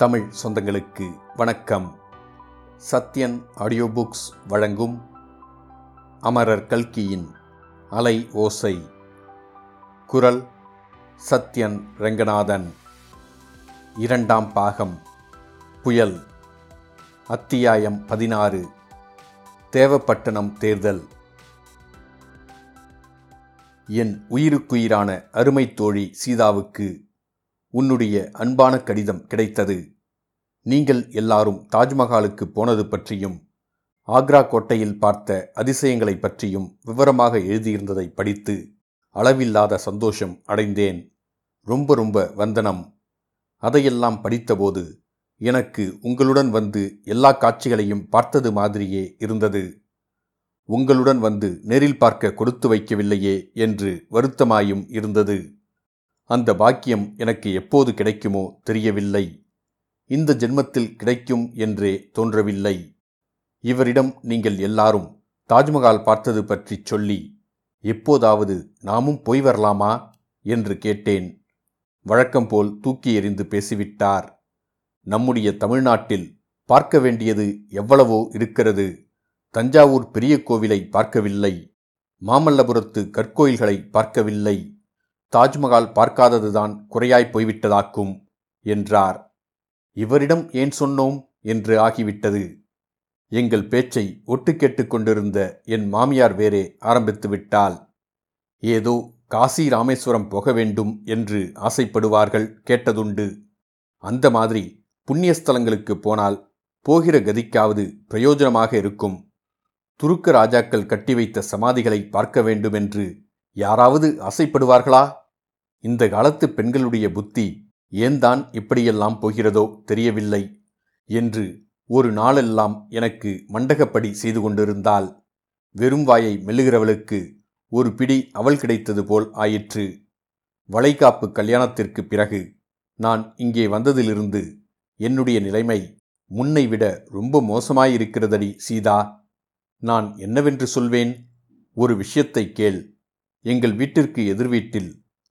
தமிழ் சொந்தங்களுக்கு வணக்கம். Sathyan audio books வழங்கும் அமரர் கல்கியின் அலை ஓசை. குரல் சத்யன் ரெங்கநாதன். இரண்டாம் பாகம். புயல். அத்தியாயம் பதினாறு. தேவப்பட்டணம் தேர்தல். என் உயிருக்குயிரான அருமை தோழி சீதாவுக்கு உன்னுடைய அன்பான கடிதம் கிடைத்தது. நீங்கள் எல்லாரும் தாஜ்மஹாலுக்கு போனது பற்றியும் ஆக்ரா கோட்டையில் பார்த்த அதிசயங்களை பற்றியும் விவரமாக எழுதியிருந்ததை படித்து அளவில்லாத சந்தோஷம் அடைந்தேன். ரொம்ப ரொம்ப வந்தனம். அதையெல்லாம் படித்தபோது எனக்கு உங்களுடன் வந்து எல்லா காட்சிகளையும் பார்த்தது மாதிரியே இருந்தது. உங்களுடன் வந்து நேரில் பார்க்க கொடுத்து வைக்கவில்லையே என்று வருத்தமாயும் இருந்தது. அந்த பாக்கியம் எனக்கு எப்போது கிடைக்குமோ தெரியவில்லை. இந்த ஜென்மத்தில் கிடைக்கும் என்றே தோன்றவில்லை. இவரிடம் நீங்கள் எல்லாரும் தாஜ்மஹால் பார்த்தது பற்றி சொல்லி எப்போதாவது நாமும் போய் வரலாமா? என்று கேட்டேன். வழக்கம்போல் தூக்கி எறிந்து பேசிவிட்டார். நம்முடைய தமிழ்நாட்டில் பார்க்க வேண்டியது எவ்வளவோ இருக்கிறது. தஞ்சாவூர் பெரிய கோவிலை பார்க்கவில்லை. மாமல்லபுரத்து கற்கோயில்களை பார்க்கவில்லை. தாஜ்மஹால் பார்க்காததுதான் குறையாய் போய்விட்டதாக்கும் என்றார். இவரிடம் ஏன் சொன்னோம் என்று ஆகிவிட்டது. எங்கள் பேச்சை ஒட்டு கேட்டுக் கொண்டிருந்த என் மாமியார் வேறே ஆரம்பித்து விட்டால் ஏதோ காசி ராமேஸ்வரம் போக வேண்டும் என்று ஆசைப்படுவார்கள் கேட்டதுண்டு. அந்த மாதிரி புண்ணியஸ்தலங்களுக்கு போனால் போகிற கதிக்காவது பிரயோஜனமாக இருக்கும். துருக்க ராஜாக்கள் கட்டி வைத்த சமாதிகளை பார்க்க வேண்டுமென்று யாராவது ஆசைப்படுவார்களா? இந்த காலத்து பெண்களுடைய புத்தி ஏன்தான் இப்படியெல்லாம் போகிறதோ தெரியவில்லை என்று ஒரு நாளெல்லாம் எனக்கு மண்டகப்படி செய்து கொண்டிருந்தால் வெறும் வாயை மெல்லுகிறவளுக்கு ஒரு பிடி அவள் கிடைத்தது போல் ஆயிற்று. வளைகாப்பு கல்யாணத்திற்கு பிறகு நான் இங்கே வந்ததிலிருந்து என்னுடைய நிலைமை முன்னை விட ரொம்ப மோசமாயிருக்கிறதடி சீதா. நான் என்னவென்று சொல்வேன்? ஒரு விஷயத்தை கேள். எங்கள் வீட்டிற்கு எதிர் வீட்டில்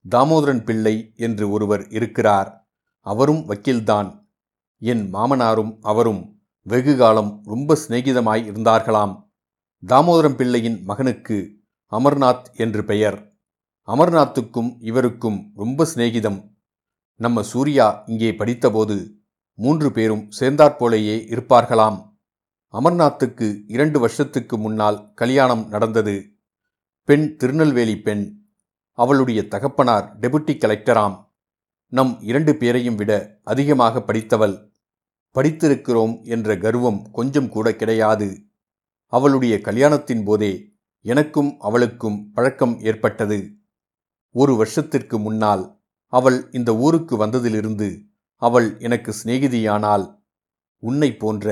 தாமோதரன் பிள்ளை என்று ஒருவர் இருக்கிறார். அவரும் வக்கீல்தான். என் மாமனாரும் அவரும் வெகு காலம் ரொம்ப சிநேகிதமாய் இருந்தார்களாம். தாமோதரம் பிள்ளையின் மகனுக்கு அமர்நாத் என்று பெயர். அமர்நாத்துக்கும் இவருக்கும் ரொம்ப சிநேகிதம். நம்ம சூர்யா இங்கே படித்தபோது மூன்று பேரும் சேர்ந்தாற்போலேயே இருப்பார்களாம். அமர்நாத்துக்கு இரண்டு வருஷத்துக்கு முன்னால் கல்யாணம் நடந்தது. பெண் திருநெல்வேலி பெண் அவளுடைய தகப்பனார் டெபுட்டி கலெக்டராம். நம் இரண்டு பேரையும் விட அதிகமாக படித்தவள். படித்திருக்கிறோம் என்ற கர்வம் கொஞ்சம் கூட கிடையாது. அவளுடைய கல்யாணத்தின் போதே எனக்கும் அவளுக்கும் பழக்கம் ஏற்பட்டது. ஒரு வருஷத்திற்கு முன்னால் அவள் இந்த ஊருக்கு வந்ததிலிருந்து அவள் எனக்கு சிநேகிதியானால் உன்னை போன்ற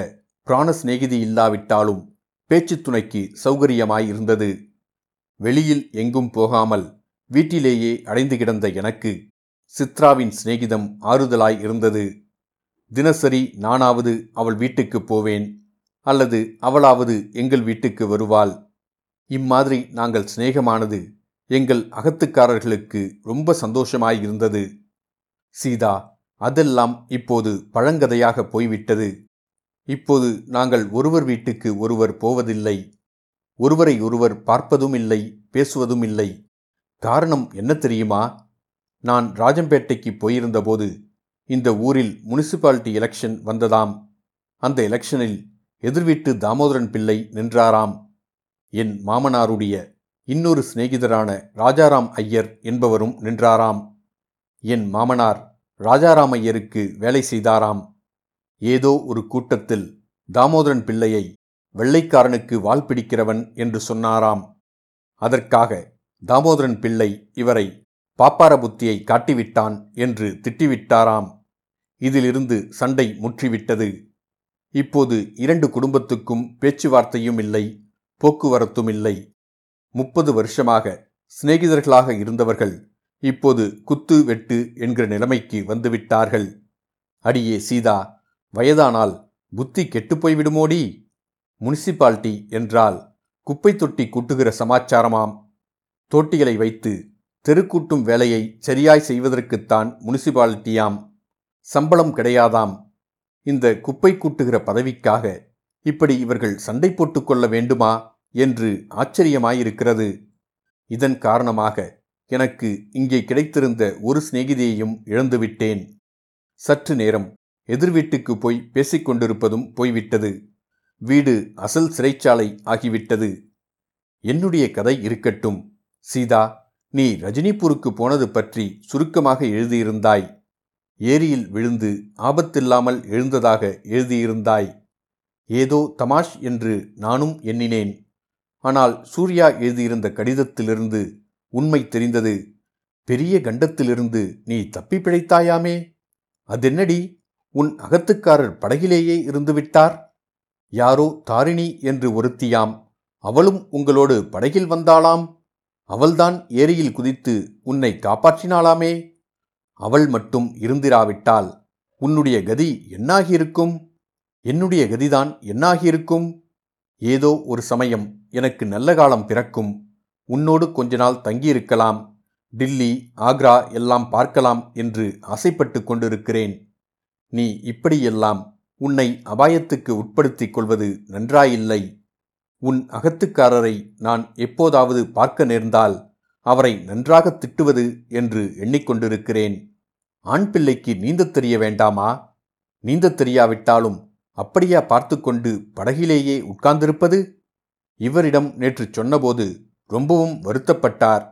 பிராண சிநேகிதி இல்லாவிட்டாலும் பேச்சு துணைக்கு சௌகரியமாயிருந்தது வெளியில் எங்கும் போகாமல் வீட்டிலேயே அடைந்து கிடந்த எனக்கு சித்ராவின் சிநேகிதம் ஆறுதலாய் இருந்தது. தினசரி நானாவது அவள் வீட்டுக்கு போவேன் அல்லது அவளாவது எங்கள் வீட்டுக்கு வருவாள். இம்மாதிரி நாங்கள் சிநேகமானது எங்கள் அகத்துக்காரர்களுக்கு ரொம்ப சந்தோஷமாயிருந்தது சீதா அதெல்லாம் இப்போது பழங்கதையாக போய்விட்டது. இப்போது நாங்கள் ஒருவர் வீட்டுக்கு ஒருவர் போவதில்லை. ஒருவரை ஒருவர் பார்ப்பதும் இல்லை பேசுவதும் இல்லை. காரணம் என்ன தெரியுமா? நான் ராஜம்பேட்டைக்கு போயிருந்தபோது இந்த ஊரில் முனிசிபாலிட்டி எலெக்ஷன் வந்ததாம். அந்த எலெக்ஷனில் எதிர்வீட்டு தாமோதரன் பிள்ளை நின்றாராம். என் மாமனாருடைய இன்னொரு சிநேகிதரான ராஜாராம் ஐயர் என்பவரும் நின்றாராம். என் மாமனார் ராஜாராம் ஐயருக்கு வேலை செய்தாராம். ஏதோ ஒரு கூட்டத்தில் தாமோதரன் பிள்ளையை வெள்ளைக்காரனுக்கு வால் பிடிக்கிறவன் என்று சொன்னாராம். அதற்காக தாமோதரன் பிள்ளை இவரை பாப்பார புத்தியை காட்டிவிட்டான் என்று திட்டிவிட்டாராம். இதிலிருந்து சண்டை முற்றிவிட்டது. இப்போது இரண்டு குடும்பத்துக்கும் பேச்சுவார்த்தையும் இல்லை போக்குவரத்தும் இல்லை. முப்பது வருஷமாக சிநேகிதர்களாக இருந்தவர்கள் இப்போது குத்து வெட்டு என்கிற நிலைமைக்கு வந்துவிட்டார்கள். அடியே சீதா வயதானால் புத்தி கெட்டுப்போய்விடுமோடி முனிசிபாலிட்டி என்றால் குப்பை தொட்டி கூட்டுகிற சமாச்சாரமாம். தோட்டிகளை வைத்து தெருக்கூட்டும் வேலையை சரியாய் செய்வதற்குத்தான் முனிசிபாலிட்டியாம் சம்பளம் கிடையாதாம். இந்த குப்பை கூட்டுகிற பதவிக்காக இப்படி இவர்கள் சண்டை போட்டுக்கொள்ள வேண்டுமா என்று ஆச்சரியமாயிருக்கிறது. இதன் காரணமாக எனக்கு இங்கே கிடைத்திருந்த ஒரு சிநேகிதியையும் இழந்துவிட்டேன். சற்று நேரம் எதிர் வீட்டுக்கு போய் பேசிக்கொண்டிருப்பதும் போய்விட்டது. வீடு அசல் சிறைச்சாலை ஆகிவிட்டது. என்னுடைய கதை இருக்கட்டும். சீதா நீ ரஜினிபூருக்கு போனது பற்றி சுருக்கமாக எழுதியிருந்தாய். ஏரியில் விழுந்து ஆபத்தில்லாமல் எழுந்ததாக எழுதியிருந்தாய். ஏதோ தமாஷ் என்று நானும் எண்ணினேன். ஆனால் சூர்யா எழுதியிருந்த கடிதத்திலிருந்து உண்மை தெரிந்தது. பெரிய கண்டத்திலிருந்து நீ தப்பி பிழைத்தாயாமே? அதென்னடி? உன் அகத்துக்காரர் படகிலேயே இருந்துவிட்டார்? யாரோ தாரிணி என்று ஒருத்தியாம். அவளும் உங்களோடு படகில் வந்தாளாம்? அவள்தான் ஏரியில் குதித்து உன்னை காப்பாற்றினாளாமே. அவள் மட்டும் இருந்திராவிட்டால் உன்னுடைய கதி என்னாகியிருக்கும்? என்னுடைய கதிதான் என்னாகியிருக்கும்? ஏதோ ஒரு சமயம் எனக்கு நல்ல காலம் பிறக்கும். உன்னோடு கொஞ்ச நாள் தங்கியிருக்கலாம். டில்லி ஆக்ரா எல்லாம் பார்க்கலாம் என்று ஆசைப்பட்டு கொண்டிருக்கிறேன். நீ இப்படியெல்லாம் உன்னை அபாயத்துக்கு உட்படுத்திக் கொள்வது நன்றாயில்லை. உன் அகத்துக்காரரை நான் எப்போதாவது பார்க்க நேர்ந்தால் அவரை நன்றாக திட்டுவது என்று எண்ணிக்கொண்டிருக்கிறேன். ஆண் பிள்ளைக்கு நீந்தத் தெரிய வேண்டாமா? நீந்தத் தெரியாவிட்டாலும் அப்படியா பார்த்து கொண்டு படகிலேயே உட்கார்ந்திருப்பது? இவரிடம் நேற்று சொன்னபோது ரொம்பவும் வருத்தப்பட்டார்.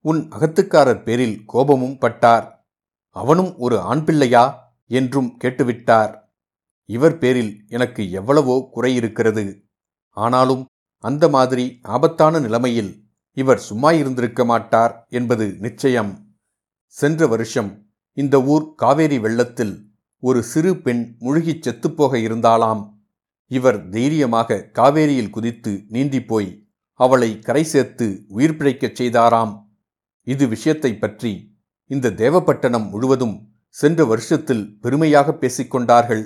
உன் அகத்துக்காரர் பேரில் கோபமும் பட்டார். அவனும் ஒரு ஆண் பிள்ளையா? என்றும் கேட்டுவிட்டார். இவர் பேரில் எனக்கு எவ்வளவோ குறையிருக்கிறது ஆனாலும் அந்த மாதிரி ஆபத்தான நிலைமையில் இவர் சும்மா இருந்திருக்க மாட்டார் என்பது நிச்சயம். சென்ற வருஷம் இந்த ஊர் காவேரி வெள்ளத்தில் ஒரு சிறு பெண் முழுகிச் செத்துப்போக இருந்தாலாம் இவர் தைரியமாக காவேரியில் குதித்து நீந்திப் போய் அவளை கரை சேர்த்து உயிர் பிழைக்கச் செய்தாராம். இது விஷயத்தை பற்றி இந்த தேவப்பட்டணம் முழுவதும் சென்ற வருஷத்தில் பெருமையாக பேசிக்கொண்டார்கள்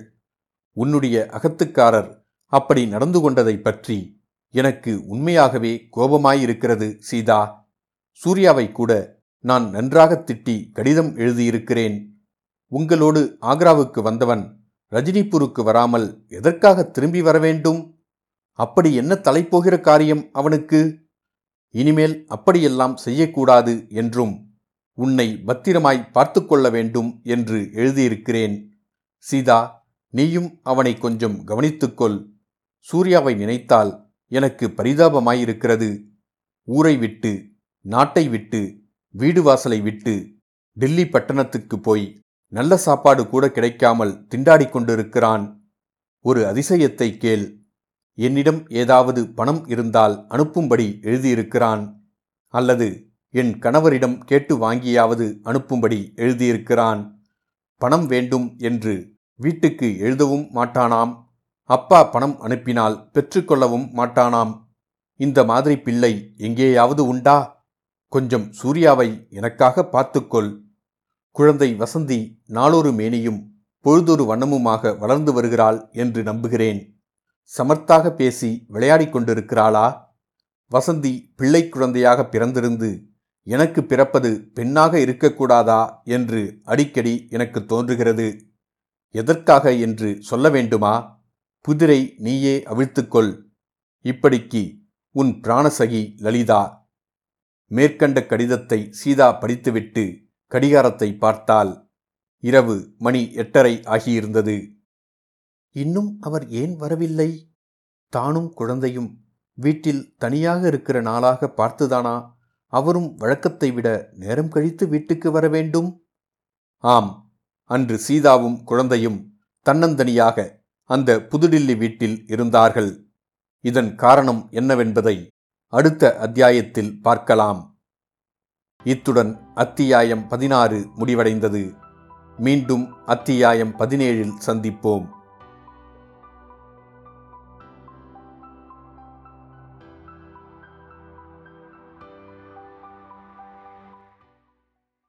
உன்னுடைய அகத்துக்காரர் அப்படி நடந்து கொண்டதை பற்றி எனக்கு உண்மையாகவே கோபமாயிருக்கிறது சீதா. சூர்யாவை கூட நான் நன்றாக திட்டி கடிதம் எழுதியிருக்கிறேன். உங்களோடு ஆக்ராவுக்கு வந்தவன் ரஜினிபூருக்கு வராமல் எதற்காக திரும்பி வர வேண்டும்? அப்படி என்ன தலைப்போகிற காரியம் அவனுக்கு? இனிமேல் அப்படியெல்லாம் செய்யக்கூடாது என்றும் உன்னை பத்திரமாய் பார்த்து கொள்ள வேண்டும் என்று எழுதியிருக்கிறேன். சீதா நீயும் அவனை கொஞ்சம் கவனித்துக்கொள் சூர்யாவை நினைத்தால் எனக்கு பரிதாபமாயிருக்கிறது. ஊரை விட்டு நாட்டை விட்டு வீடு வாசலை விட்டு டில்லி பட்டணத்துக்கு போய் நல்ல சாப்பாடு கூட கிடைக்காமல் திண்டாடிக் கொண்டிருக்கிறான். ஒரு அதிசயத்தை கேள். என்னிடம் ஏதாவது பணம் இருந்தால் அனுப்பும்படி எழுதியிருக்கிறான். அல்லது என் கணவரிடம் கேட்டு வாங்கியாவது அனுப்பும்படி எழுதியிருக்கிறான். பணம் வேண்டும் என்று வீட்டுக்கு எழுதவும் மாட்டானாம். அப்பா பணம் அனுப்பினால் பெற்றுக்கொள்ளவும் மாட்டானாம். இந்த மாதிரி பிள்ளை எங்கேயாவது உண்டா? கொஞ்சம் சூர்யாவை எனக்காக பார்த்துக்கொள். குழந்தை வசந்தி நாளொரு மேனியும் பொழுதொரு வண்ணமுமாக வளர்ந்து வருகிறாள் என்று நம்புகிறேன். சமர்த்தாக பேசி விளையாடிக் கொண்டிருக்கிறாளா? வசந்தி பிள்ளை குழந்தையாக பிறந்திருந்து எனக்கு பிறப்பது பெண்ணாக இருக்கக்கூடாதா என்று அடிக்கடி எனக்கு தோன்றுகிறது. எதற்காக என்று சொல்ல வேண்டுமா? புதிரை நீயே அவிழ்த்துக்கொள். இப்படிக்கு உன் பிராணசகி லலிதா. மேற்கண்ட கடிதத்தை சீதா படித்துவிட்டு கடிகாரத்தை பார்த்தால் இரவு மணி எட்டரை ஆகியிருந்தது. இன்னும் அவர் ஏன் வரவில்லை? தானும் குழந்தையும் வீட்டில் தனியாக இருக்கிற நாளாக பார்த்துதானா? அவரும் வழக்கத்தை விட நேரம் கழித்து வீட்டுக்கு வர வேண்டும்? ஆம் அன்று சீதாவும் குழந்தையும் தன்னந்தனியாக அந்த புதுடில்லி வீட்டில் இருந்தார்கள். இதன் காரணம் என்னவென்பதை அடுத்த அத்தியாயத்தில் பார்க்கலாம். இத்துடன் அத்தியாயம் பதினாறு முடிவடைந்தது. மீண்டும் அத்தியாயம் பதினேழில் சந்திப்போம்.